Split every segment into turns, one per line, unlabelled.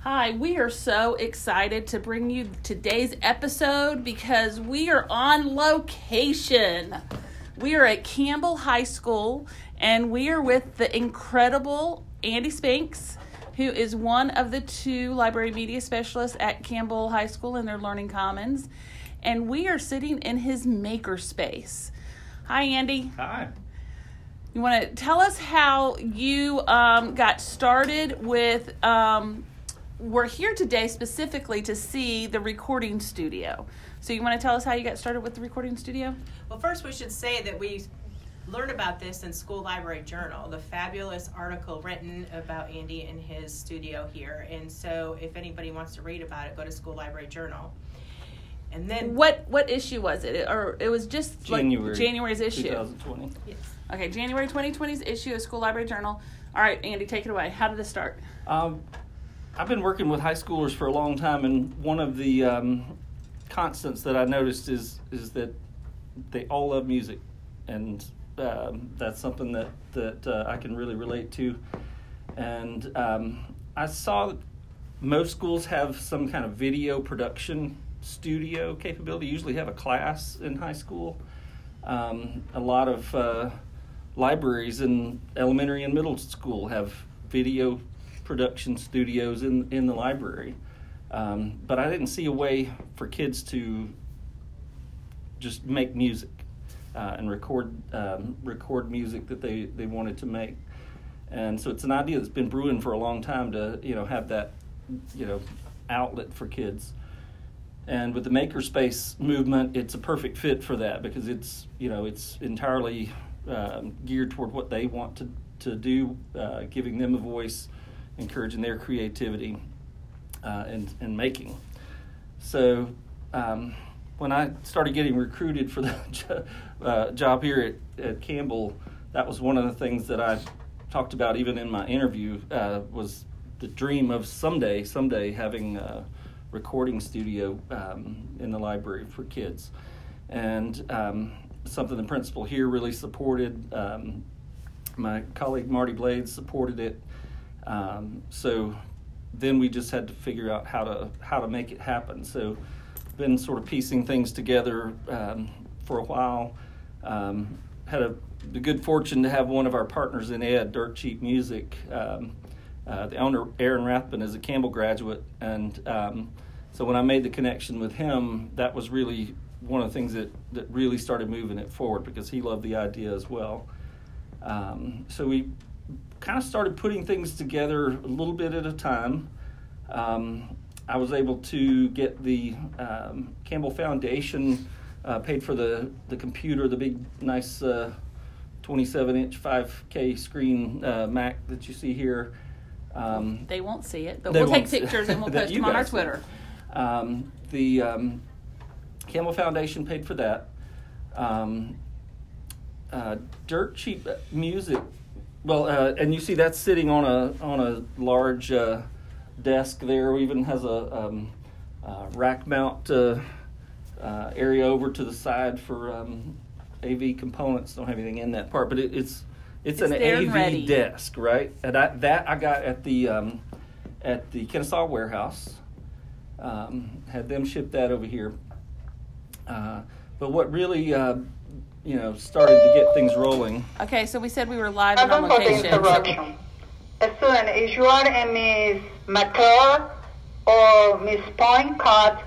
Hi, we are so excited to bring you today's episode because we are on location. We are at Campbell High School and we are with the incredible Andy Spinks, who is one of the two library media specialists at Campbell High School in their Learning Commons. And we are sitting in his makerspace. Hi, Andy.
Hi.
You want to tell us how you um, got started with? Um, we're here today specifically to see the recording studio. So you want to tell us how you got started with the recording studio?
Well, first we should say that we learned about this in School Library Journal, the fabulous article written about Andy and his studio here. And so if anybody wants to read about it, go to School Library Journal. And then
What what issue was it? Or it was just
January.
like January's issue.
2020.
yes.
Okay, January 2020's issue of School Library Journal. All right, Andy, take it away. How did this start?
Um, I've been working with high schoolers for a long time, and one of the um, constants that I noticed is is that they all love music, and um, that's something that that uh, I can really relate to. And um, I saw that most schools have some kind of video production studio capability. Usually have a class in high school. Um, a lot of uh, libraries in elementary and middle school have video production studios in in the library. Um, but I didn't see a way for kids to just make music uh, and record um, record music that they, they wanted to make. And so it's an idea that's been brewing for a long time to you know have that you know outlet for kids. And with the makerspace movement, it's a perfect fit for that because it's you know it's entirely um, geared toward what they want to to do, uh, giving them a voice, encouraging their creativity, uh, and and making. So um, when I started getting recruited for the uh, job here at, at Campbell, that was one of the things that I talked about even in my interview uh, was the dream of someday, someday having a recording studio um, in the library for kids, and um, something the principal here really supported. Um, my colleague Marty Blades supported it. Um, so then we just had to figure out how to how to make it happen. So been sort of piecing things together um, for a while. Um, had a, the good fortune to have one of our partners in Ed, Dirt Cheap Music. Um, uh, the owner, Aaron Rathbun, is a Campbell graduate, and um, so when I made the connection with him, that was really one of the things that, that really started moving it forward because he loved the idea as well. Um, so we kind of started putting things together a little bit at a time. Um, I was able to get the um, Campbell Foundation uh, paid for the, the computer, the big, nice uh, 27 inch 5K screen uh, Mac that you see here. Um,
They won't see it, but we'll take pictures and we'll post them on our. Twitter.
um, the Campbell Foundation paid for that. Um, uh, dirt cheap music. Well, uh, and you see that's sitting on a on a large uh, desk there. Even has a um, uh, rack mount uh, uh, area over to the side for um, AV components. Don't have anything in that part, but it, it's it's,
It's
an AV desk, right? And I, that I got at the um, at the Kennesaw warehouse. Um, had them ship that over here. Uh, but what really, uh, you know, started to get things rolling.
Okay, so we said we were live and on
Pardon for the
location. so-
interruption. Student, if you are a Miss McClure or Miss Point Card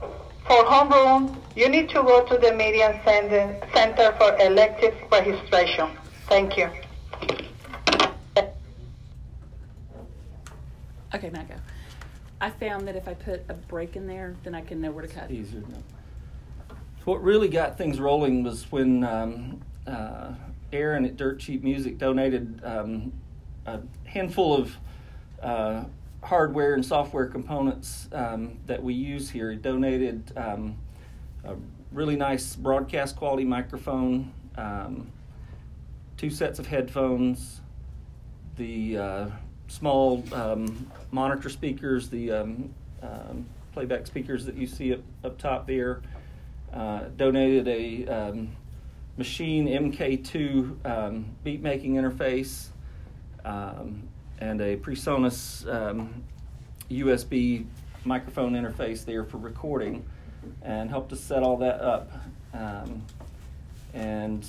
for homeroom, you need to go to the Media Center Center for elective registration. Thank you.
Okay, now go. I found that if I put a break in there, then I can know where to cut.
easier. No. What really got things rolling was when um, uh, Aaron at Dirt Cheap Music donated um, a handful of uh, hardware and software components um, that we use here. He donated um, a really nice broadcast quality microphone, um, two sets of headphones, the uh, small um, monitor speakers, the um, um, playback speakers that you see up, up top there. Uh, donated a um, Maschine MK2 um, beat making interface, um, and a PreSonus USB microphone interface there for recording, and helped us set all that up. And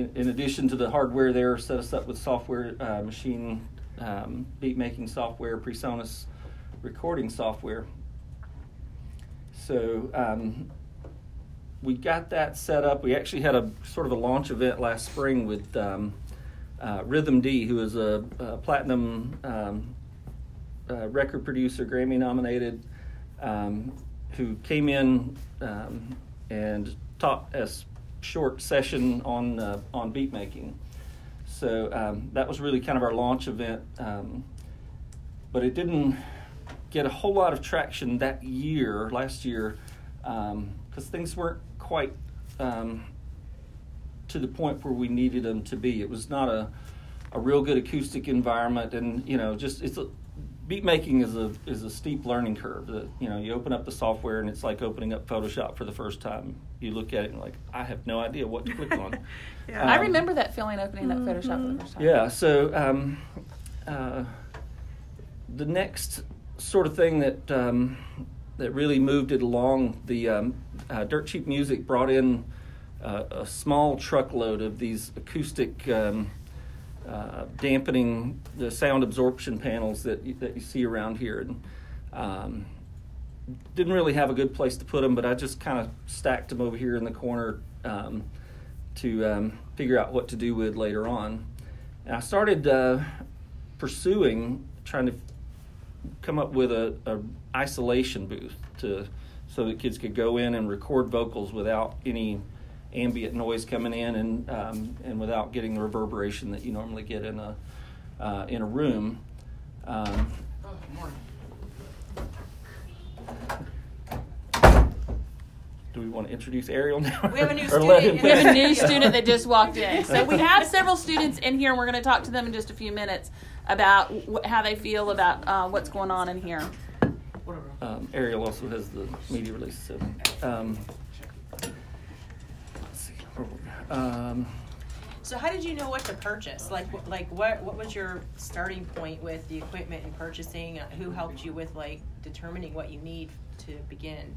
in, in, addition to the hardware there, set us up with software, uh, Maschine um, beat making software, PreSonus recording software. So um, we got that set up. We actually had a sort of a launch event last spring with um, uh, Rhythm D, who is a, a platinum um, uh, record producer, Grammy nominated, um, who came in um, and taught a short session on uh, on beat making. So um, that was really kind of our launch event, um, but it didn't get a whole lot of traction that year, last year, because um, things weren't quite um, to the point where we needed them to be. It was not a a real good acoustic environment, and you know, just it's a, beat making is a is a steep learning curve. That you know, you open up the software and it's like opening up Photoshop for the first time. You look at it and like, I have no idea what to click on.
yeah. um, I remember that feeling opening mm-hmm. up Photoshop for the first time.
Yeah. So um, uh, the next sort of thing that um, that really moved it along, the um, uh, Dirt Cheap Music brought in uh, a small truckload of these acoustic. Uh, dampening the sound absorption panels that you, that you see around here. And, um, didn't really have a good place to put them, but I just kind of stacked them over here in the corner um, to um, figure out what to do with later on. And I started uh, pursuing trying to come up with a, a, isolation booth to so that kids could go in and record vocals without any ambient noise coming in and um, and without getting the reverberation that you normally get in a uh, in a room. Um, do we want to introduce Ariel now?
We have a new student.
we have a new student that just walked in. So we have several students in here, and we're going to talk to them in just a few minutes about wh- how they feel about uh, what's going on in here.
Um, Ariel also has the media release. So, um,
um, so how did you know what to purchase? Like, like what what was your starting point with the equipment and purchasing? Who helped you with like determining what you need to begin?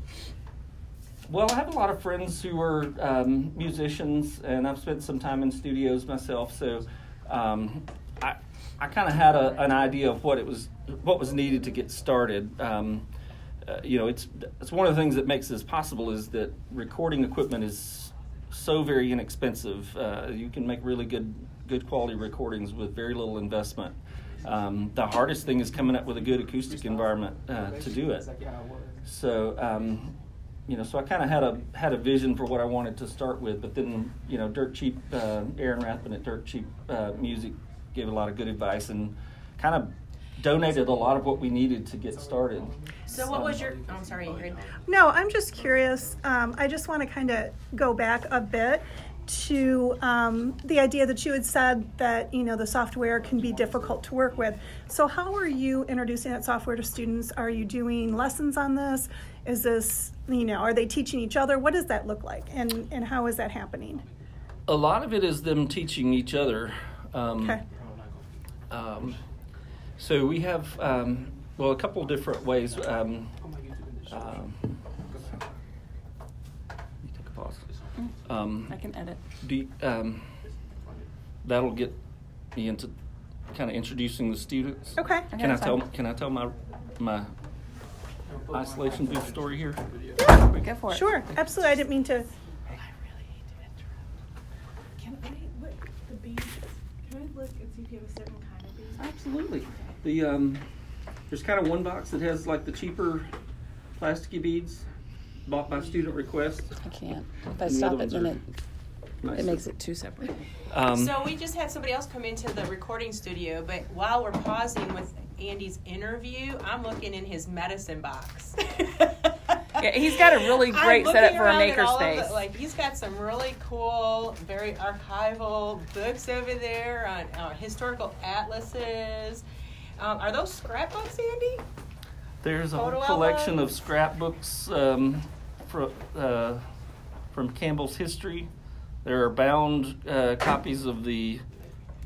Well, I have a lot of friends who are um, musicians, and I've spent some time in studios myself. So, um, I I kind of had a, an idea of what it was what was needed to get started. Um, uh, you know, it's it's one of the things that makes this possible is that recording equipment is so very inexpensive. Uh, you can make really good good quality recordings with very little investment. Um, the hardest thing is coming up with a good acoustic environment uh, to do it. So, um, you know, so I kind of had a had a vision for what I wanted to start with, but then you know, Dirt Cheap, uh, Aaron Rathman at Dirt Cheap uh, Music gave a lot of good advice and kind of donated a lot of what we needed to get started.
So, what was your? Oh, I'm sorry, Ingrid.
No, I'm just curious. Um, I just want to kind of go back a bit to um, the idea that you had said that you know the software can be difficult to work with. So, how are you introducing that software to students? Are you doing lessons on this? Is this you know are they teaching each other? What does that look like, and and how is that happening?
A lot of it is them teaching each other.
Um, okay.
Um, so we have, um, well, a couple different ways. Um, um, take a pause.
Um, I can edit.
Do um, that'll get me into kind of introducing the students.
Okay.
Can I tell? Can I tell my my isolation booth story here?
Yeah. Go for it. Sure. Absolutely. I didn't mean to.
Can I look? Can I look and see if you have a certain kind of bead?
Absolutely. The um, there's kind of one box that has like the cheaper plasticky beads bought by student request.
I can't. If I stop it, then it it makes it too separate.
Um, so we just had somebody else come into the recording studio, but while we're pausing with Andy's interview, I'm looking in his medicine box.
yeah, he's got a really great setup for a makerspace.
The, like he's got some really cool, very archival books over there on uh, historical atlases um, are those scrapbooks, Andy?
There's a collection of scrapbooks um, from, uh, from Campbell's history. There are bound uh, copies of the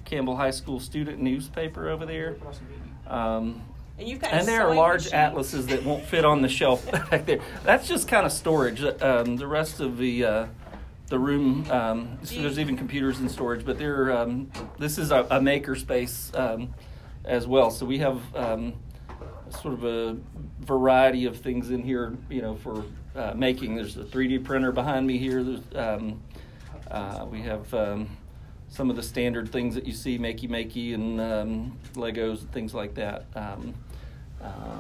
Campbell High School student newspaper over there. Um,
And you've got
and there are large
machine.
atlases that won't fit on the shelf back there. That's just kind of storage. Um, the rest of the uh, the room, um, so there's even computers in storage, but there. Um, this is a, a maker space um, as well. So we have um, sort of a variety of things in here. You know, for uh, making. There's a 3D printer behind me here. There's, um, uh, we have. Um, some of the standard things that you see, makey makey and um, Legos and things like that. Um, uh,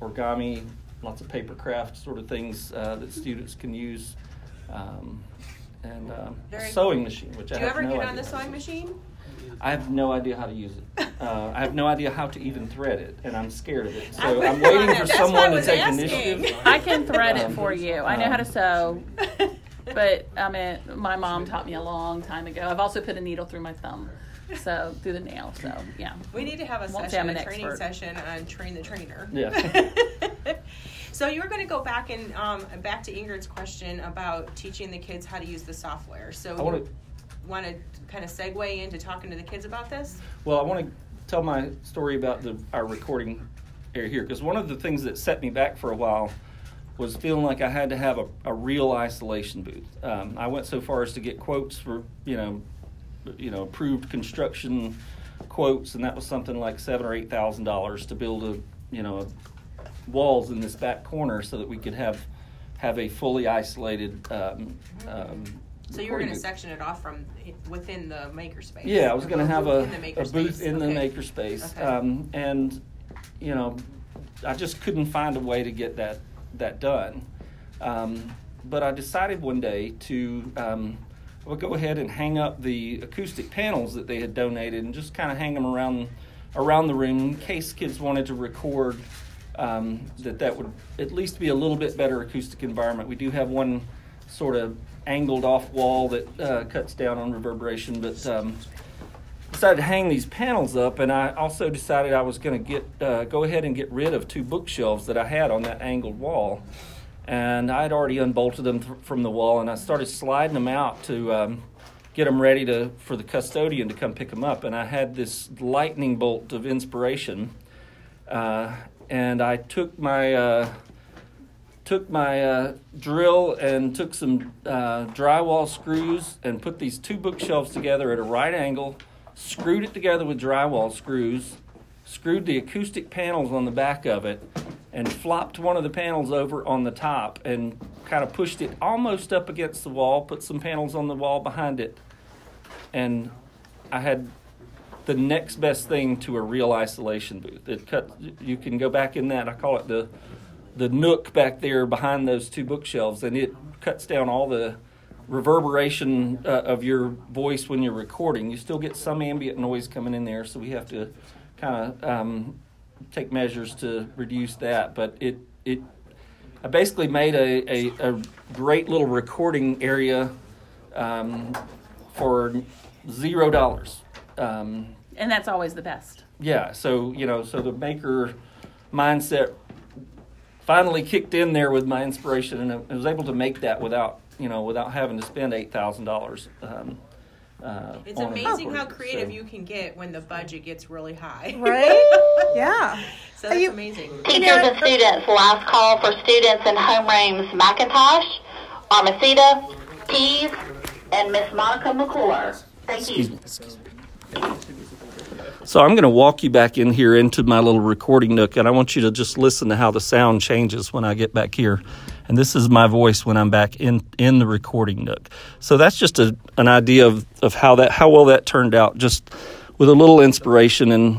origami, lots of paper craft sort of things uh, that students can use, um, and um, a sewing machine, which
Do
I
you ever
no
get on the sewing machine?
I have no idea how to use it. Uh, I have no idea how to even thread it, and I'm scared of it. So
I've
I'm waiting for
That's why I
someone to take
asking.
initiative.
I can thread it
Um,
for you. I know how to sew, but I mean, my mom taught me a long time ago. I've also put a needle through my thumb, so through the nail. So yeah.
We need to have a
Won't
session, a training
expert.
session on train the trainer.
Yeah.
so you were going to go back and um, back to Ingrid's question about teaching the kids how to use the software. So
I wanna-
you want to kind of segue into talking to the kids about this?
Well, I want to tell my story about the our recording area here because one of the things that set me back for a while was feeling like I had to have a, a real isolation booth. Um, I went so far as to get quotes for you know, you know, approved construction quotes, and that was something like seven or eight thousand dollars to build a you know walls in this back corner so that we could have have a fully isolated. Um, um,
So you were going to section it off from within the makerspace.
Yeah, I was going to have a, a booth in the
Okay.
makerspace,
Okay.
um, and you know, I just couldn't find a way to get that that done. Um, but I decided one day to um, I would go ahead and hang up the acoustic panels that they had donated, and just kind of hang them around around the room in case kids wanted to record. Um, that that would at least be a little bit better acoustic environment. We do have one sort of angled off wall that uh, cuts down on reverberation, but um, decided to hang these panels up, and I also decided I was going to get uh, go ahead and get rid of two bookshelves that I had on that angled wall, and I had already unbolted them th- from the wall, and I started sliding them out to um, get them ready to for the custodian to come pick them up, and I had this lightning bolt of inspiration, uh, and I took my. Took my uh, drill and took some uh, drywall screws and put these two bookshelves together at a right angle, screwed it together with drywall screws, screwed the acoustic panels on the back of it, and flopped one of the panels over on the top and kind of pushed it almost up against the wall, put some panels on the wall behind it, and I had the next best thing to a real isolation booth. It cut. You can go back in that. I call it the the nook back there behind those two bookshelves, and it cuts down all the reverberation uh, of your voice when you're recording. You still get some ambient noise coming in there, so we have to kind of um, take measures to reduce that. But it it I basically made a, a, a great little recording area um, for zero dollars. Um,
And that's always the best.
yeah, so you know, so the maker mindset finally kicked in there with my inspiration, and I was able to make that without you know without having to spend eight thousand dollars. Um, uh,
It's amazing how creative
So-
you can get when the budget gets really high.
Right? Yeah.
so that's
you-
amazing.
Teachers and students, last call for students in homerooms Macintosh, Armacita, Pease, and Miss Monica McClure. Thank you.
So I'm going to walk you back in here into my little recording nook, and I want you to just listen to how the sound changes when I get back here. And this is my voice when I'm back in in the recording nook. So that's just a, an idea of, of how that how well that turned out, just with a little inspiration and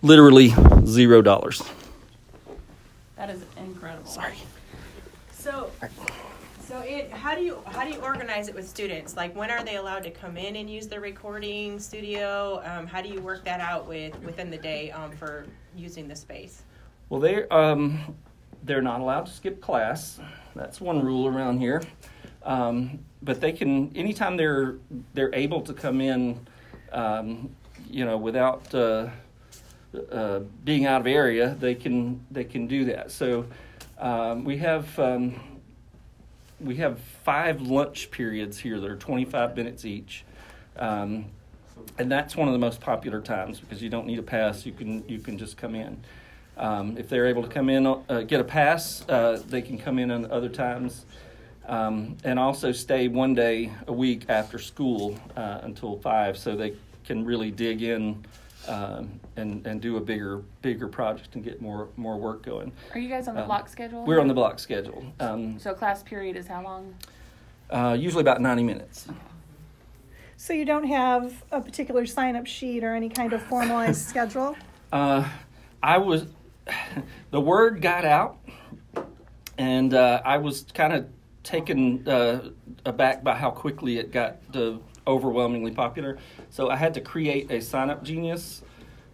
literally zero dollars.
That is incredible.
Sorry.
So, so it, how do you organize it with students? Like, when are they allowed to come in and use the recording studio? Um, how do you work that out with within the day um, for using the space?
Well, they um, they're not allowed to skip class. That's one rule around here. Um, but they can anytime they're they're able to come in, um, you know, without uh, uh, being out of area, they can they can do that. So um, we have. We have five lunch periods here that are 25 minutes each. Um, and that's one of the most popular times because you don't need a pass. You can you can just come in. Um, if they're able to come in, uh, get a pass, uh, they can come in on other times, um, and also stay one day a week after school uh, until five, so they can really dig in um, and and do a bigger bigger project and get more more work going.
Are you guys on the
Um,
block schedule?
We're on the block schedule. Um,
So class period is how long?
uh, usually about ninety minutes.
So you don't have a particular sign-up sheet or any kind of formalized schedule?
Uh, I was, the word got out, and uh, I was kind of taken uh, aback by how quickly it got uh, overwhelmingly popular. So I had to create a SignUpGenius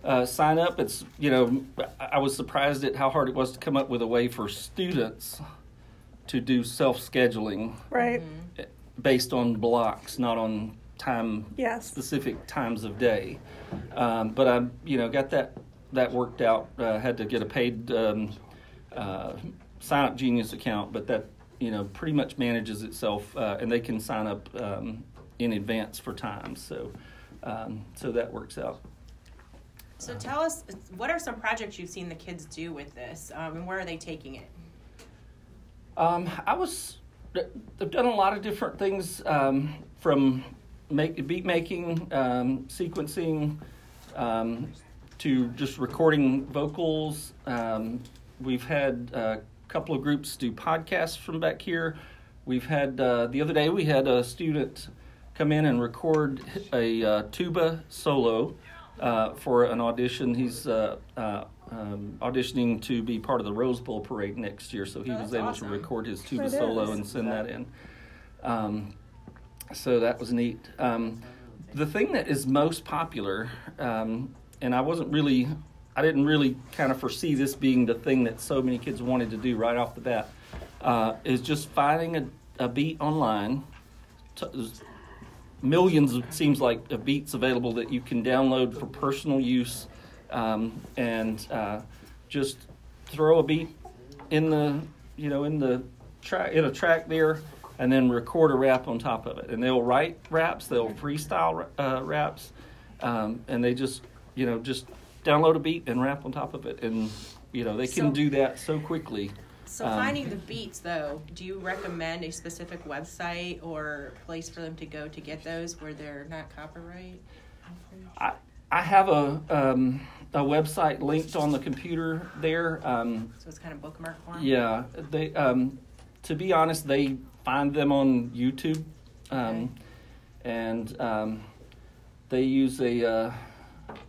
uh, sign up. It's you know I was surprised at how hard it was to come up with a way for students to do self scheduling
Right?
based on blocks, not on time
Yes.
specific times of day. Um, but I, you know, got that that worked out. Uh, had to get a paid um, uh, SignUpGenius account, but that you know pretty much manages itself, uh, and they can sign up um, in advance for time. So um, so that works out.
So tell us, what are some projects you've seen the kids do with this, um, and where are they taking it?
Um, I was. They've done a lot of different things um, from make, beat making, um, sequencing, um, to just recording vocals. Um, we've had a couple of groups do podcasts from back here. We've had uh, the other day we had a student come in and record a uh, tuba solo uh, for an audition. He's uh, uh, um, auditioning to be part of the Rose Bowl parade next year, so he
Oh,
was able
awesome.
to record his tuba
That
solo and send that in. Um, so that was neat. Um, the thing that is most popular, um, and I wasn't really, I didn't really kind of foresee this being the thing that so many kids wanted to do right off the bat, uh, is just finding a, a beat online. T- there's millions, it seems like, of beats available that you can download for personal use, um, and uh, just throw a beat in the, you know, in the track in a track there, and then record a rap on top of it. And they'll write raps, they'll freestyle uh, raps, um, and they just, you know, just download a beat and rap on top of it, and you know they can
So-
do that so quickly.
So
Um,
finding the beats, though, do you recommend a specific website or place for them to go to get those where they're not copyright?
I, I have a um, a website linked on the computer there. Um,
So it's kind of bookmark form.
yeah, they. Um, to be honest, they find them on YouTube, um, and um, they use a uh,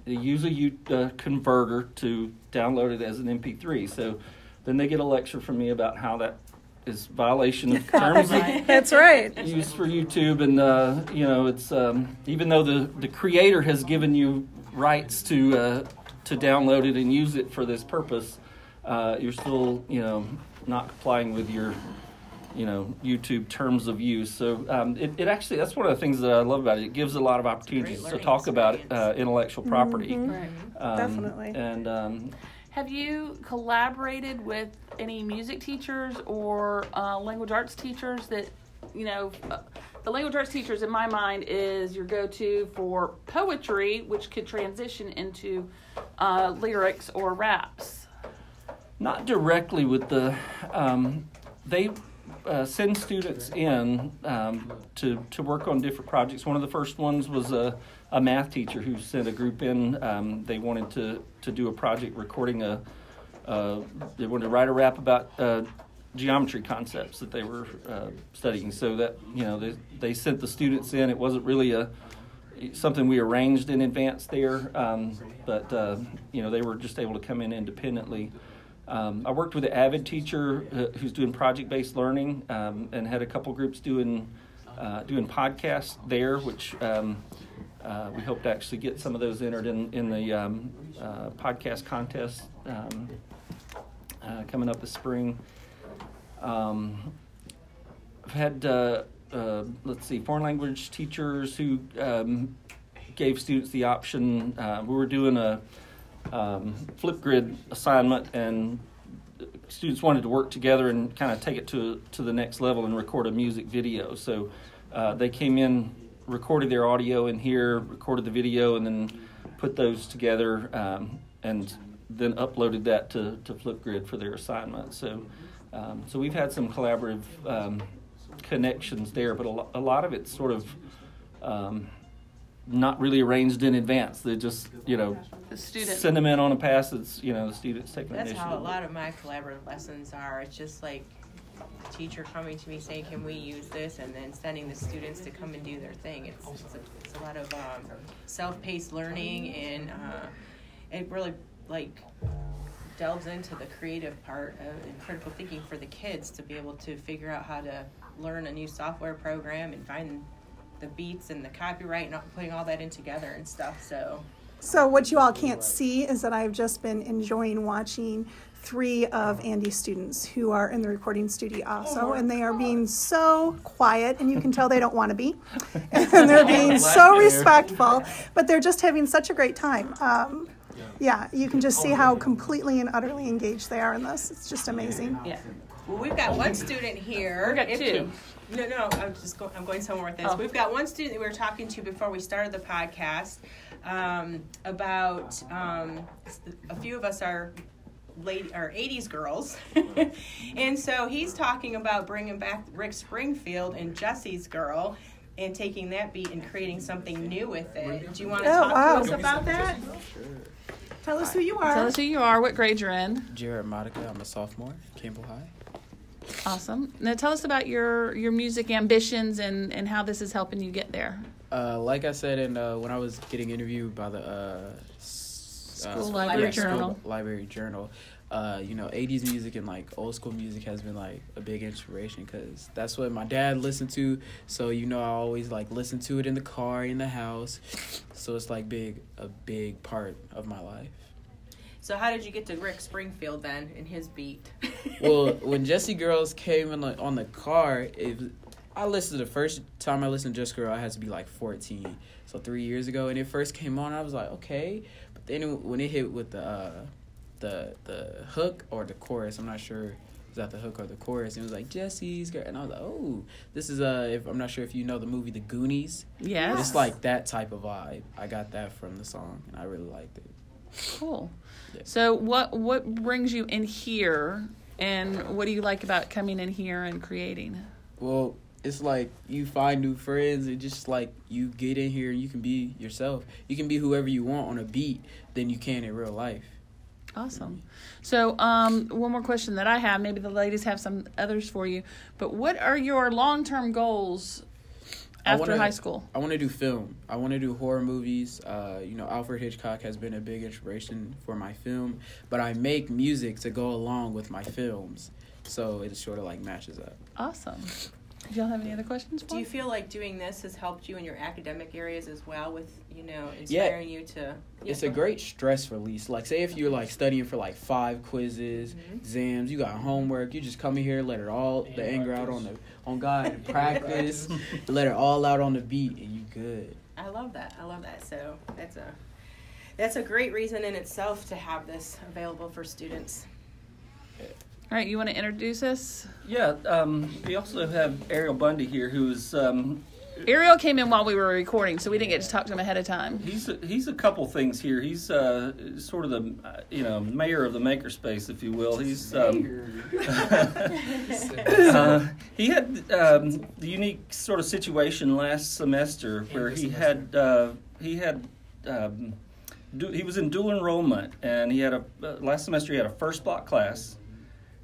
they use a U, uh, converter to download it as an MP3. So then they get a lecture from me about how that is violation of terms
That's right.
used for YouTube, and uh, you know, it's um, even though the the creator has given you rights to uh, to download it and use it for this purpose, uh, you're still you know not complying with your you know YouTube terms of use. So um, it, it actually that's one of the things that I love about it. It gives a lot of opportunities to
learning
talk about uh, intellectual property.
Right.
Um,
Definitely.
And um,
Have you collaborated with any music teachers or uh, language arts teachers that, you know, uh, the language arts teachers in my mind is your go to for poetry, which could transition into uh, lyrics or raps?
Not directly with the, um, they uh, send students in um, to, to work on different projects. One of the first ones was a, a math teacher who sent a group in. Um, they wanted to, to do a project recording a, uh, they wanted to write a rap about uh, geometry concepts that they were uh, studying. So that, you know, they, they sent the students in. It wasn't really a, something we arranged in advance there, um, but uh, you know they were just able to come in independently. Um, I worked with an AVID teacher uh, who's doing project-based learning um, and had a couple groups doing uh, doing podcasts there, which um, uh, we hope to actually get some of those entered in in the um, uh, podcast contest um, uh, coming up this spring. Um, I've had, uh, uh, let's see, foreign language teachers who um, gave students the option. Uh, we were doing a um, Flipgrid assignment, and students wanted to work together and kind of take it to to the next level and record a music video. So they came in, recorded their audio in here, recorded the video, and then put those together, um, and then uploaded that to, to Flipgrid for their assignment. So, um, so we've had some collaborative um, connections there, but a, lo- a lot of it's sort of um, not really arranged in advance. They just, you know,
The student.
send them in on a pass. It's you know the students taking
That's
initiative.
That's how a lot of my collaborative lessons are. It's just like a teacher coming to me saying, "Can we use this?" and then sending the students to come and do their thing. It's it's a, it's a lot of um, self-paced learning, and uh, it really like delves into the creative part of, and critical thinking for the kids to be able to figure out how to learn a new software program and find the beats and the copyright and putting all that in together and stuff. So
So what you all can't see is that I've just been enjoying watching three of Andy's students who are in the recording studio also, and they are being so quiet, and you can tell they don't want to be, and they're being so respectful, but they're just having such a great time. Um, yeah, you can just see how completely and utterly engaged they are in this. It's just amazing.
Yeah. Well, we've got one student here.
We got
If
two.
you- No, no, I'm just going. I'm going somewhere with this.
Oh.
We've got one student that we were talking to before we started the podcast um, about. Um, a few of us are late or 80s girls, and so he's talking about bringing back Rick Springfield and Jesse's Girl. And taking that beat and creating something new with it. Do you want to
Oh,
talk
wow.
to us about that?
Tell us who you are.
Tell us who you are, what grade you're in.
Jared Modica. I'm a sophomore, at Campbell High.
Awesome. Now tell us about your your music ambitions and and how this is helping you get there.
Uh, like I said, and uh, when I was getting interviewed by the uh, s- uh,
Library
yeah, School
Journal.
Library Journal, uh, you know, 80s music and like old school music has been like a big inspiration because that's what my dad listened to. So you know, I always like listen to it in the car, in the house. So it's like big, a big part of my life.
So how did you get to Rick Springfield then and his beat?
well, when Jesse Girls came in like, on the car, it I listened the first time I listened to Just Girl, I had to be like 14, so three years ago. And it first came on, I was like, okay. Then when it hit with the uh, the the hook or the chorus, I'm not sure. Was that the hook or the chorus? It was like Jesse's girl, and I was like, "Oh, this is uh." If I'm not sure if you know the movie The Goonies,
Yes.
it's like that type of vibe. I got that from the song, and I really liked it.
Cool.
Yeah.
So what what brings you in here and what do you like about coming in here and creating?
Well, it's like you find new friends and just like you get in here and you can be yourself. You can be whoever you want on a beat than you can in real life.
Awesome. So, um, one more question that I have. Maybe the ladies have some others for you. But what are your long term goals after
wanna-
high school?
I want to do film. I want to do horror movies. Uh, you know, Alfred Hitchcock has been a big inspiration for my film, but I make music to go along with my films. So it sort of like matches up.
Awesome. Do y'all have any other questions?
Do you
for?
feel like doing this has helped you in your academic areas as well with, you know, inspiring you to
It's a great stress release. Like, say if you're like studying for like five quizzes, mm-hmm. exams, you got homework, you just come in here, let it all the anger out on the on God, and practice, let it all out on the beat, and you good.
I love that. I love that. So that's a that's a great reason in itself to have this available for students.
All right, you want to introduce us?
Yeah, um, we also have Ariel Bundy here, who's um,
Ariel came in while we were recording, so we didn't get to talk to him ahead of time.
he's a, he's a couple things here. He's uh, sort of the uh, you know mayor of the makerspace, if you will. He's um, uh, he had um, the unique sort of situation last semester where he had uh, he had um, du- he was in dual enrollment and he had a uh, last semester he had a first block class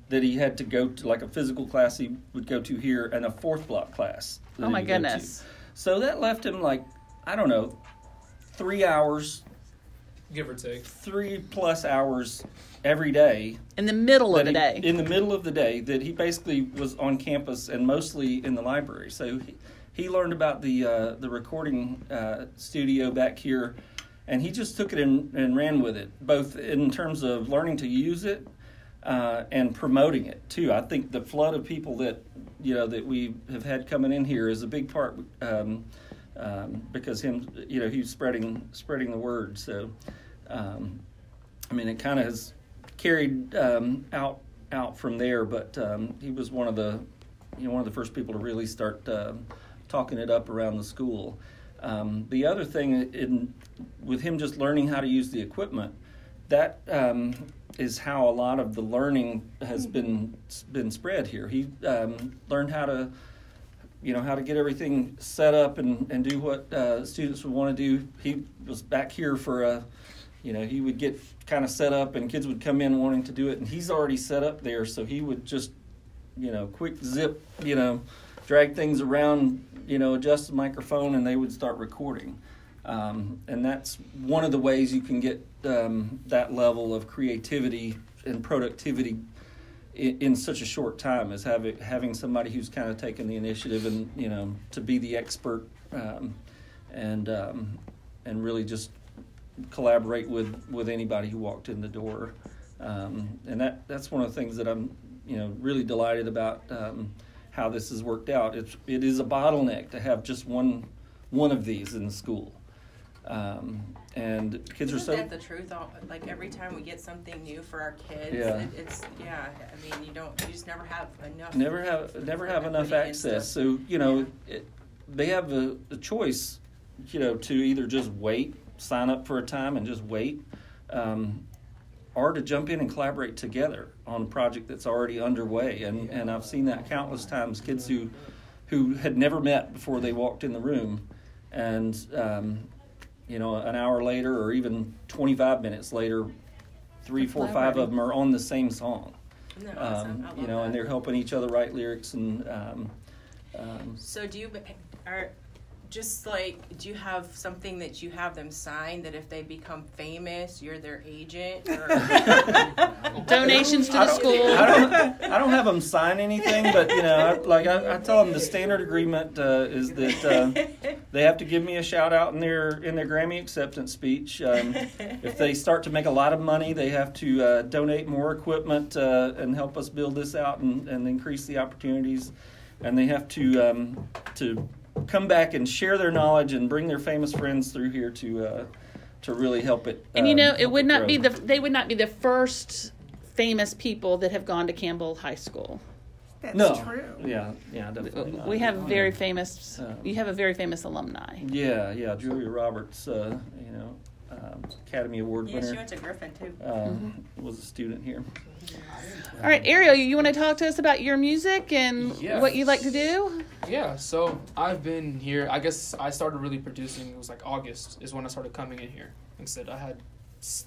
that he had to go to like a physical class he would go to here and a fourth block class. that
Oh my
he would go to.
goodness.
So that left him like I don't know three hours,
give or take.
three plus hours every day
In the middle of
that
the
he-
day.
In the middle of the day, that he basically was on campus and mostly in the library. So he, he learned about the uh, the recording uh, studio back here, and he just took it and, and ran with it, both in terms of learning to use it uh, and promoting it too. I think the flood of people that you know that we have had coming in here is a big part. Um, um, because him, you know, he's spreading spreading the word. So, um, I mean, it kind of has carried um, out out from there. But um, he was one of the you know one of the first people to really start um talking it up around the school. Um, the other thing in with him just learning how to use the equipment, that um, is how a lot of the learning has been been spread here. He um, learned how to, you know, how to get everything set up and, and do what uh, students would want to do. He was back here for a, you know, he would get kind of set up and kids would come in wanting to do it, and he's already set up there, so he would just, you know, quick zip, you know, drag things around, you know, adjust the microphone, and they would start recording. Um, and that's one of the ways you can get um, that level of creativity and productivity in, in, such a short time is having having somebody who's kind of taken the initiative and you know to be the expert um, and um, and really just collaborate with with anybody who walked in the door. Um, and that that's one of the things that I'm you know really delighted about um, how this has worked out. It's it is a bottleneck to have just one one of these in the school um, and kids
Isn't
are so.
that the truth? Like every time we get something new for our kids,
Yeah.
it, it's yeah. I mean, you don't, you just never have enough.
never have never have enough access. So you know, it, they have a, the choice, you know, to either just wait, sign up for a time and just wait, um, or to jump in and collaborate together on a project that's already underway. And and I've seen that countless times. Kids who who had never met before they walked in the room, and um, you know, an hour later or even 25 minutes later, three, four, five of them are on the same song. Um, you know, and they're helping each other write lyrics and. Um, um,
So do you are just like do you have something that you have them sign that if they become famous, you're their agent? Or
Donations to the school.
I don't, I don't have them sign anything, but you know, I, like I, I tell them, the standard agreement uh, is that uh, they have to give me a shout out in their in their Grammy acceptance speech. Um, if they start to make a lot of money, they have to uh, donate more equipment uh, and help us build this out and, and increase the opportunities. And they have to um, to come back and share their knowledge and bring their famous friends through here to uh, to really help it.
And you
um,
know, it
help
would not be the they would not be the first famous people that have gone to Campbell High School.
That's
no.
true.
Yeah, yeah, definitely. not.
We have very famous.
Uh,
You have a very famous alumni.
Yeah, yeah. Julia Roberts, uh, you know, um, Academy Award
yeah, she
winner,
went to Griffin too.
um, was a student here.
All right, Ariel, you, you want to talk to us about your music and
Yes.
what you like to do?
Yeah, so I've been here. I guess I started really producing. It was like August is when I started coming in here. Instead, I had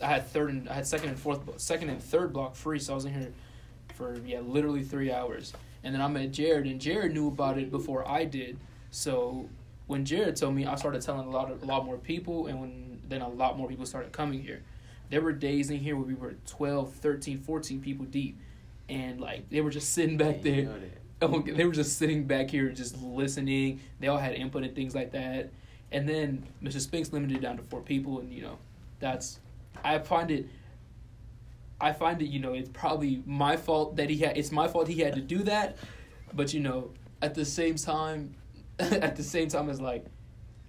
I had third and I had second and fourth, blo- second and third block free. So I was in here for yeah, literally three hours. And then I met Jared, and Jared knew about it before I did. So when Jared told me, I started telling a lot of, a lot more people, and when then a lot more people started coming here. There were days in here where we were 12, 13, 14 people deep, and like they were just sitting back there. Oh, they were just sitting back here, just listening. They all had input and things like that. And then Mr. Spinks limited down to four people, and you know, that's I find it. I find it, you know, it's probably my fault that he had. It's my fault he had to do that, but you know, at the same time, at the same time, as like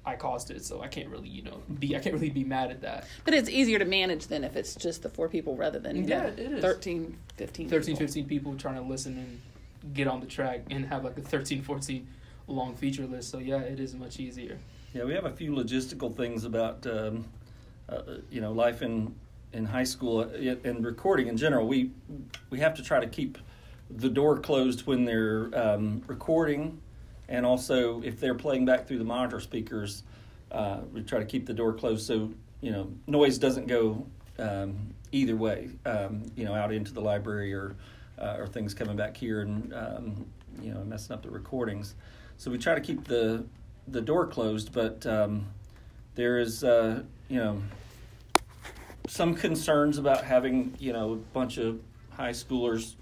I caused it, so I can't really, you know, be I can't really be mad at that.
But it's easier to manage than if it's just the four people rather than you
Yeah,
know,
it is.
13, 15
13,
people.
15 people trying to listen and get on the track and have like a 13, 14 long feature list. So yeah, it is much easier.
Yeah, we have a few logistical things about um, uh, you know life in in high school uh, and recording in general. We we have to try to keep the door closed when they're um, recording, and also if they're playing back through the monitor speakers, uh, we try to keep the door closed so you know noise doesn't go um, either way. Um, you know, out into the library or uh, or things coming back here and um, you know messing up the recordings. So we try to keep the the door closed, but um, there is uh, you know some concerns about having you know a bunch of high schoolers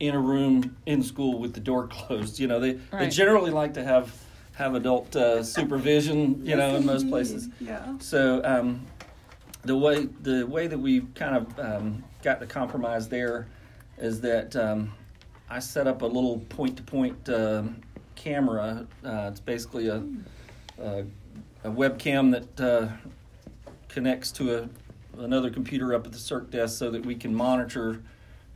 in a room in school with the door closed. You know they they generally like to have have adult uh, supervision. You know in most places.
Yeah.
So um, the way the way that we kind of um, got the compromise there is that um, I set up a little point to point camera. Uh, it's basically a, a a webcam that uh, connects to a another computer up at the circ desk so that we can monitor.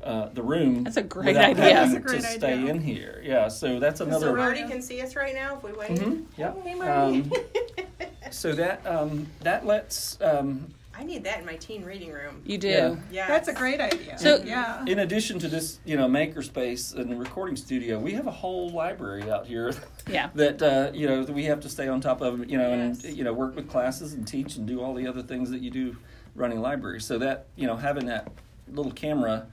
Uh, the room.
That's a great idea.
That's a great
to stay in here. Yeah, so that's another.
So Marty can see us right now if we wait.
Mhm, yeah.
Hey, Marty.
Um, So that um, that lets, um,
I need that in my teen reading room.
You do.
Yeah.
Yeah.
That's a great idea.
So-
yeah.
in addition to this, you know, makerspace and recording studio, we have a whole library out here
Yeah.
that uh, you know that we have to stay on top of. You know,
Yes.
and you know, work with classes and teach and do all the other things that you do running libraries. So that you know, having that little camera,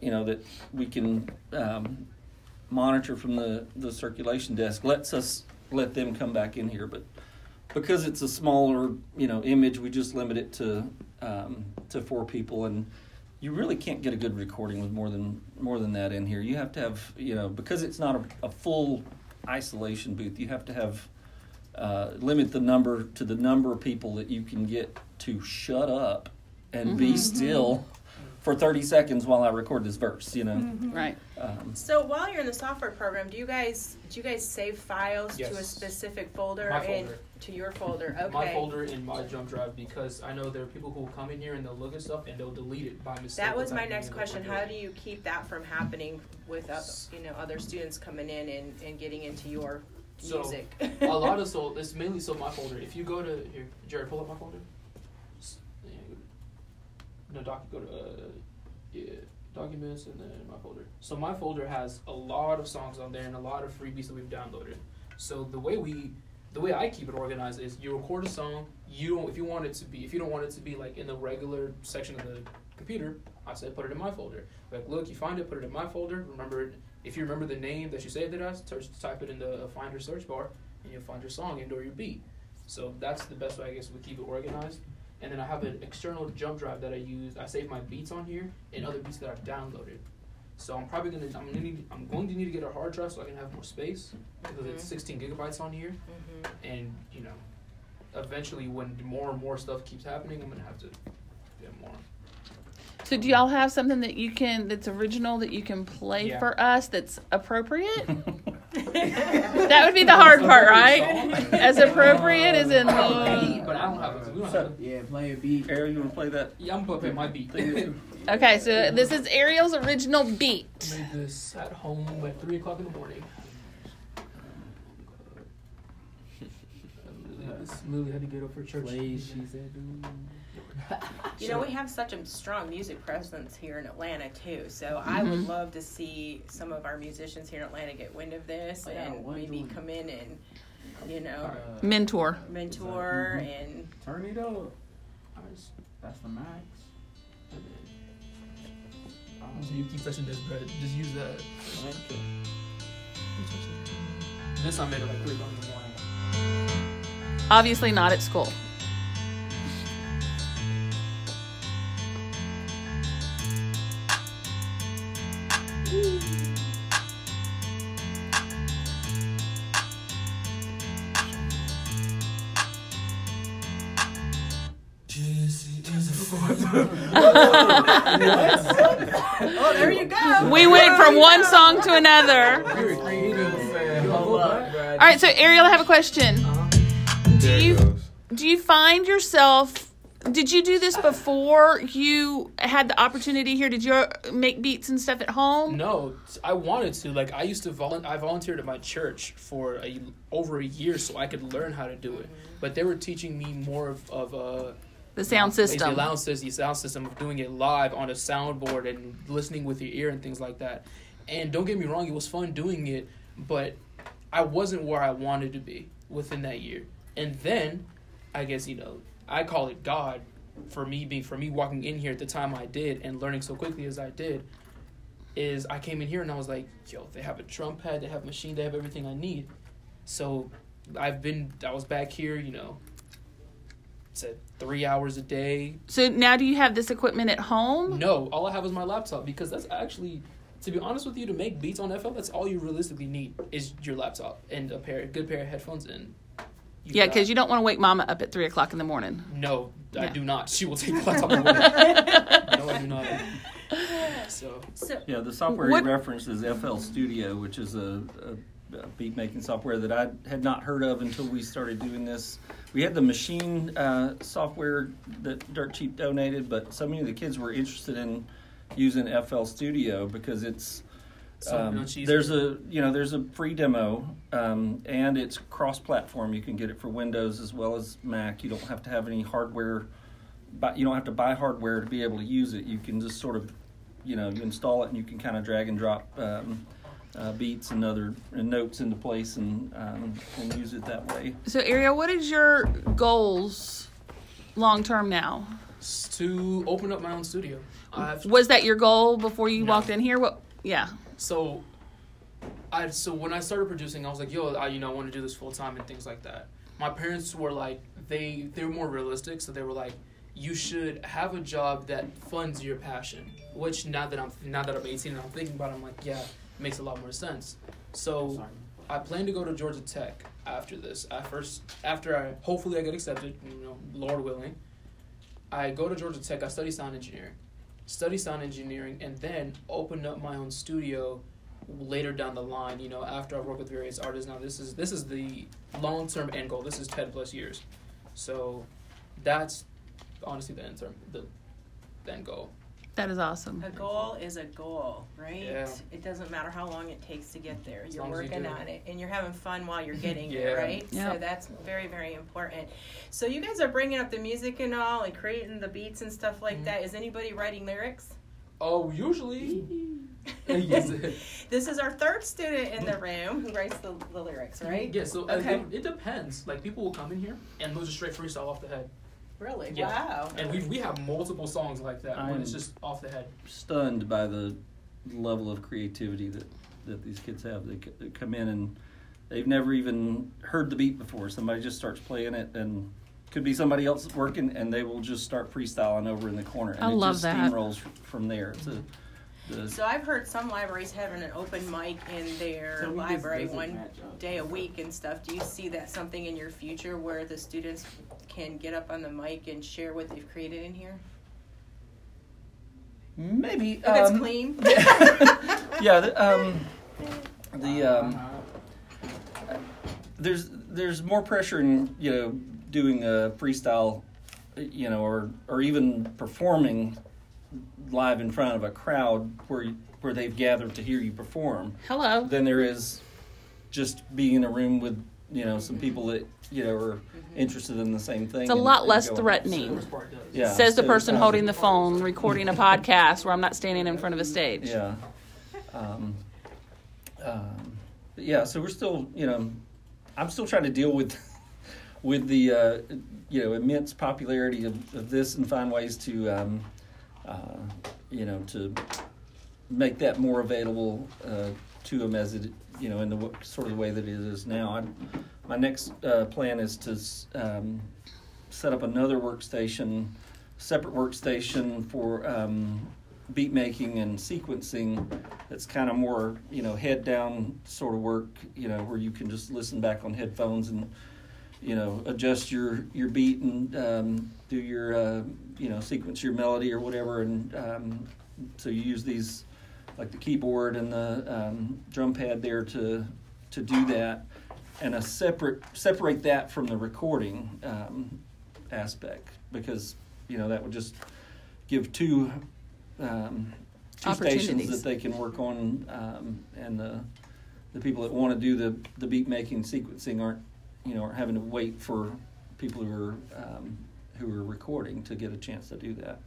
you know, that we can um, monitor from the the circulation desk lets us let them come back in here, but because it's a smaller you know image, we just limit it to um, to four people, and you really can't get a good recording with more than more than that in here. You have to have you know because it's not a, a full isolation booth. You have to have uh, limit the number to the number of people that you can get to shut up and be still for 30 seconds while I record this verse. You know.
Right.
Um,
So while you're in the software program, do you guys do you guys save files to a specific folder
My
and
folder.
to your folder? Okay.
My folder in my jump drive because I know there are people who will come in here and they'll look at stuff and they'll delete it by mistake.
That was my next question. How do you keep that from happening with uh, you know other students coming in and, and getting into your
So,
music?
a lot of so it's mainly so my folder. If you go to here, Jared, pull up my folder. No, doc, go to uh, yeah, documents and then my folder. So my folder has a lot of songs on there and a lot of freebies that we've downloaded. So the way we, the way I keep it organized is you record a song. You don't if you want it to be if you don't want it to be like in the regular section of the computer. I said put it in my folder. Like look, you find it, put it in my folder. Remember. If you remember the name that you saved it as, type it in the Finder search bar, and you'll find your song and or your beat. So that's the best way I guess we keep it organized. And then I have an external jump drive that I use. I save my beats on here and other beats that I've downloaded. So I'm probably gonna I'm gonna need, I'm going to need to get a hard drive so I can have more space because it's
Mhm.
16 gigabytes on here.
Mhm.
And you know, eventually when more and more stuff keeps happening, I'm gonna have to get more.
So do y'all have something that you can that's original that you can play
Yeah.
for us that's appropriate? that would be the hard part, right? As appropriate as in
Beat,
the
but I don't have it. We don't
So-
have it.
Yeah, play a beat.
Ariel, you want to play that?
Yeah, I'm gonna play my beat.
Okay, so this is Ariel's original beat.
I Made this at home at three o'clock in the morning. I literally, had to get up for church.
Play, she said.
You know, we have such a strong music presence here in Atlanta too. So I would mm-hmm. love to see some of our musicians here in Atlanta get wind of this
Oh, yeah,
and maybe
doing-
come in and you know
Alright.
Mentor.
mentor and
Turn it up.
Nice.
That's the max.
So you keep touching this, but just use that. This I made at like three in the morning.
Obviously not at school. We went from one song to another.
Very creative.
Hold up,
All right, so Ariel, I have a question. Do you do you find yourself did you do this before you had the opportunity here? Did you make beats and stuff at home?
No, I wanted to. Like I used to volunteer. I volunteered at my church for a, over a year so I could learn how to do it. But they were teaching me more of, of uh,
The sound
The
system.
sound system, the sound system of doing it live on a soundboard and listening with your ear and things like that. And don't get me wrong, it was fun doing it, but I wasn't where I wanted to be within that year. And then, I guess you know, I call it God for me being for me walking in here at the time I did and learning so quickly as I did. Is I came in here and I was like, yo, they have a drum pad, they have a Maschine, they have everything I need. So I've been, I was back here, you know, said three hours a day.
So now do you have this equipment at home?
No, all I have is my laptop because that's actually, to be honest with you, to make beats on FL, that's all you realistically need is your laptop and a pair, a good pair of headphones. And you
Yeah, because you don't want to wake mama up at three o'clock in the morning.
No, I do not. She will take the laptop away. no, I do not. So
So
Yeah, the software
What-
he referenced is FL Studio, which is a, a, a beat making software that I had not heard of until we started doing this. We had the Maschine uh, software that Dirt Cheap donated, but so many of the kids were interested in using FL Studio because it's Um, there's a you know there's a free demo, um, and it's cross-platform. You can get it for Windows as well as Mac. You don't have to have any hardware. But you don't have to buy hardware to be able to use it. You can just sort of, you know, you install it and you can kind of drag and drop um, uh, beats and other and notes into place and um, and use it that way.
So, Ariel, what is your goals long term now?
S- to open up my own studio. I've
Was that your goal before you
No.
walked in here? What? Yeah.
so I so when I started producing, I was like, yo, I you know I want to do this full time and things like that. My parents were like, they they were more realistic, so they were like, you should have a job that funds your passion. Which now that I'm now that I'm 18 and I'm thinking about, it, I'm like, yeah, makes a lot more sense. So I plan to go to Georgia Tech after this. I first after I hopefully I get accepted, you know, Lord willing. I go to Georgia Tech. I study sound engineering, study sound engineering, and then open up my own studio later down the line. You know, after I work with various artists. Now this is this is the long term end goal. This is ten plus years, so that's honestly the end term the, the end goal.
That is awesome.
A goal is a goal, right?
Yeah.
It doesn't matter how long it takes to get there.
As
You're
long as you
working on it and you're having fun while you're getting
Yeah.
there, right?
Yeah.
So that's very, very important. So you guys are bringing up the music and all and creating the beats and stuff like
Mhm.
that. Is anybody writing lyrics?
Oh, usually.
This is our third student in the room who writes the, the lyrics, right?
Yeah, so uh,
Okay.
it, it depends. Like people will come in here and they'll just straight freestyle off the head.
Really?
Yeah.
Wow.
And we we have multiple songs like that when it's just off the head.
Stunned by the level of creativity that that these kids have. They, they come in and they've never even heard the beat before. Somebody just starts playing it and could be somebody else working and they will just start freestyling over in the corner and
I
it
love
just
that.
steamrolls from there. It's a, the,
So I've heard some libraries having an open mic in their library one day a week and stuff. Do you see that something in your future where the students can get up on the mic and share what they've created in here?
maybe
If it's
um,
clean.
yeah, the, um, the um, there's there's more pressure in you know doing a freestyle, you know, or or even performing live in front of a crowd where you, where they've gathered to hear you perform
Hello.
than there is just being in a room with you know some people that you know are interested in the same thing.
It's a
and-
lot
and
less
going-
threatening.
part does.
Yeah,
Says the
so,
person
um,
holding the phone, recording a podcast where I'm not standing in front of a stage.
Yeah. Um, um, but yeah, so we're still, you know, I'm still trying to deal with with the uh, you know immense popularity of, of this and find ways to um, uh, you know to make that more available uh, to them as it you know in the sort of the way that it is now. i my next uh, plan is to um, set up another workstation, separate workstation for um, beat making and sequencing. That's kind of more you know head down sort of work. You know where you can just listen back on headphones and you know adjust your your beat and um, do your uh, you know sequence your melody or whatever. And um, so you use these like the keyboard and the um, drum pad there to to do that and a separate separate that from the recording um, aspect because you know that would just give two um, two stations that they can work on um, and the the people that want to do the the beat making sequencing aren't you know aren't having to wait for people who are um, who are recording to get a chance to do that.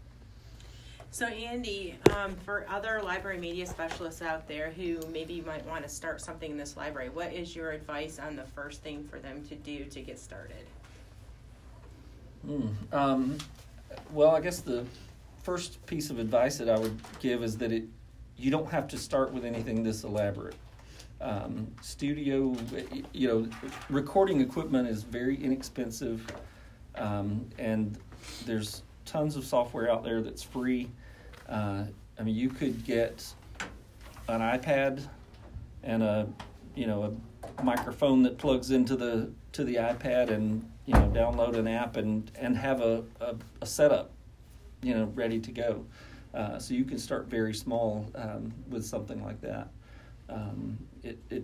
So Andy, um, for other library media specialists out there who maybe might want to start something in this library, what is your advice on the first thing for them to do to get started?
Mm. Um, well, I guess the first piece of advice that I would give is that it you don't have to start with anything this elaborate. Um, studio, you know, recording equipment is very inexpensive, um, and there's tons of software out there that's free. Uh, I mean, you could get an iPad and a you know a microphone that plugs into the to the iPad and you know download an app and and have a, a, a setup you know ready to go. Uh, so you can start very small um, with something like that. Um, it it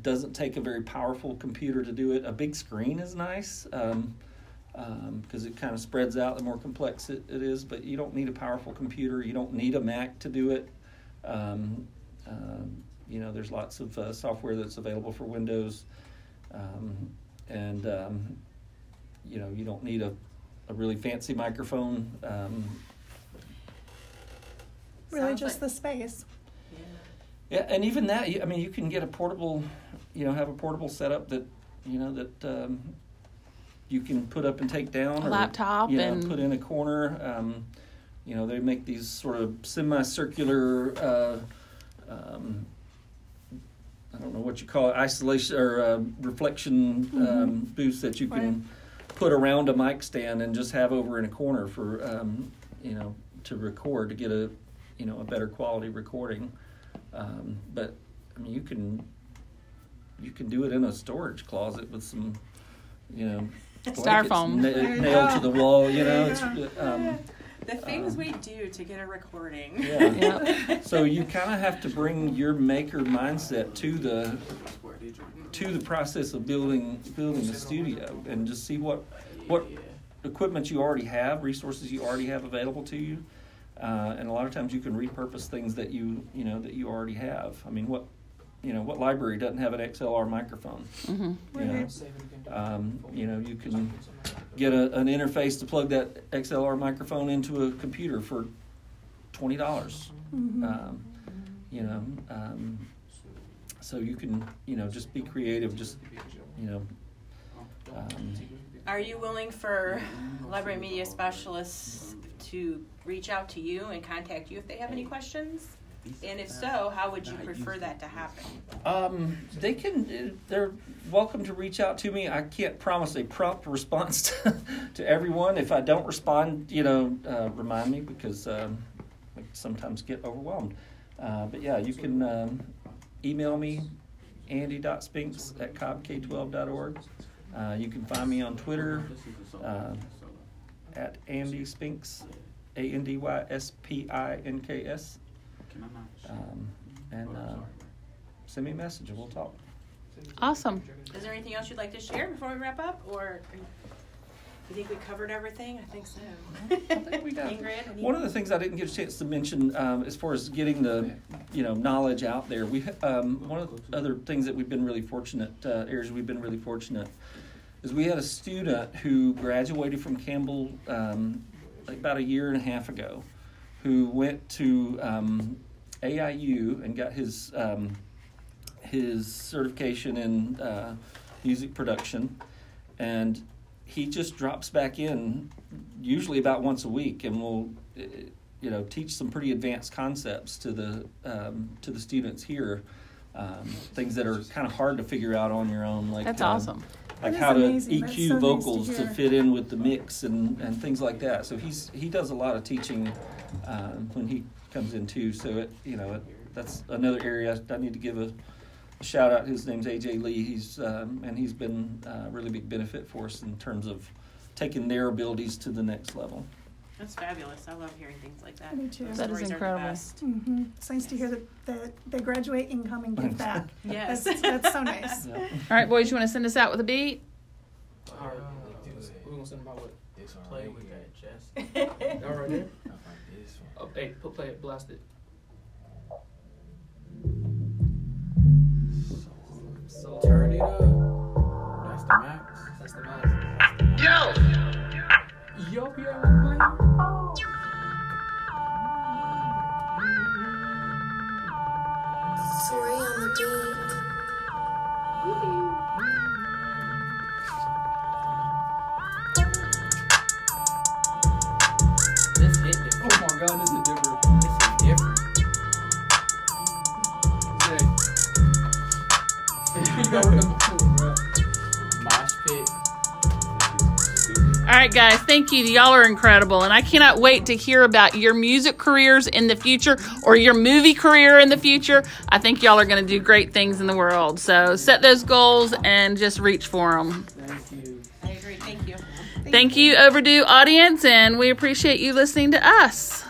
doesn't take a very powerful computer to do it. A big screen is nice. Um, because it kind of spreads out the more complex it, it is. But you don't need a powerful computer. You don't need a Mac to do it. Um, Um, you know, there's lots of uh, software that's available for Windows, um, and um, you know, you don't need a, a really fancy microphone. Um,
Really just
like-
the space.
yeah, and even that, you- I mean, you can get a portable, you know, have a portable setup that, you know, that um, you can put up and take down,
A
or
laptop
you know,
and-
put in a corner. Um, you know, they make these sort of semicircular. Uh, um, I don't know what you call it, isolation or uh, reflection um, booths that you can put around a mic stand and just have over in a corner for um, you know to record to get a you know a better quality recording. Um, but I mean, you can you can do it in a storage closet with some you know
Styrofoam.
na-
There you
nailed to the wall. You know, it's, um,
The things
Um,
we do to get a recording.
yeah. So you kind of have to bring your maker mindset to the to the process of building building a studio and just see what what equipment you already have, resources you already have available to you, uh, and a lot of times you can repurpose things that you you know that you already have. I mean, what you know, what library doesn't have an XLR microphone?
hmm
You know, um, you know, you can get a, an interface to plug that XLR microphone into a computer for twenty dollars.
Mhm.
Um, you know, um, so you can you know just be creative. Just you know, um,
Are you willing for library media specialists to reach out to you and contact you if they have any questions? And if so, how would you prefer that to happen?
um, they can. They're welcome to reach out to me. I can't promise a prompt response to, to everyone. If I don't respond, you know, uh, remind me because um, I sometimes get overwhelmed. Uh, but yeah, you can um, email me andy.spinks at cobbk12.org. Uh, you can find me on Twitter uh, at Andy Spinks, A N D Y S P I N K S. Um, and uh, send me a message and we'll talk.
Awesome.
Is there anything else you'd like to share before we wrap up, or you think we covered everything? I think so.
I think we got
Ingrid,
One of the things I didn't get a chance to mention, um, as far as getting the, you know, knowledge out there, we um, one of the other things that we've been really fortunate uh, areas we've been really fortunate is we had a student who graduated from Campbell um, like about a year and a half ago, who went to um, AIU and got his um, his certification in uh, music production, and he just drops back in usually about once a week and will uh, you know teach some pretty advanced concepts to the um, to the students here um, things that are kind of hard to figure out on your own like
That's
um,
awesome.
like
That is
how to
amazing.
EQ
so nice to
vocals to, fit in with the mix and, and things like that. So he's he does a lot of teaching um, when he comes in too. So it you know it, that's another area I need to give a, a shout out. His name's AJ Lee. He's um, and he's been uh, a really big benefit for us in terms of taking their abilities to the next level.
That's fabulous. I love hearing things like that.
Me too.
Those
That is
stories
incredible.
best.
hmm It's nice to hear that, that they graduate and come and give back.
Yes.
That's, that's so nice.
Yeah.
All right, boys, you want to send us out with a beat?
Alright, we're gonna send them out what?
Play with that chest.
Y'all right there? Oh, hey, put play it, blast it. So
Turn it up. That's the max.
that's the max. Yo! Yo, yo,
Sorry on the beat.
Number two, bro.
Mosh pit.
All right, guys, thank you. Y'all are incredible. And I cannot wait to hear about your music careers in the future or your movie career in the future. I think y'all are going to do great things in the world. So set those goals and just reach for them.
Thank you.
I agree. Thank you.
Thank you, overdue audience, and we appreciate you listening to us.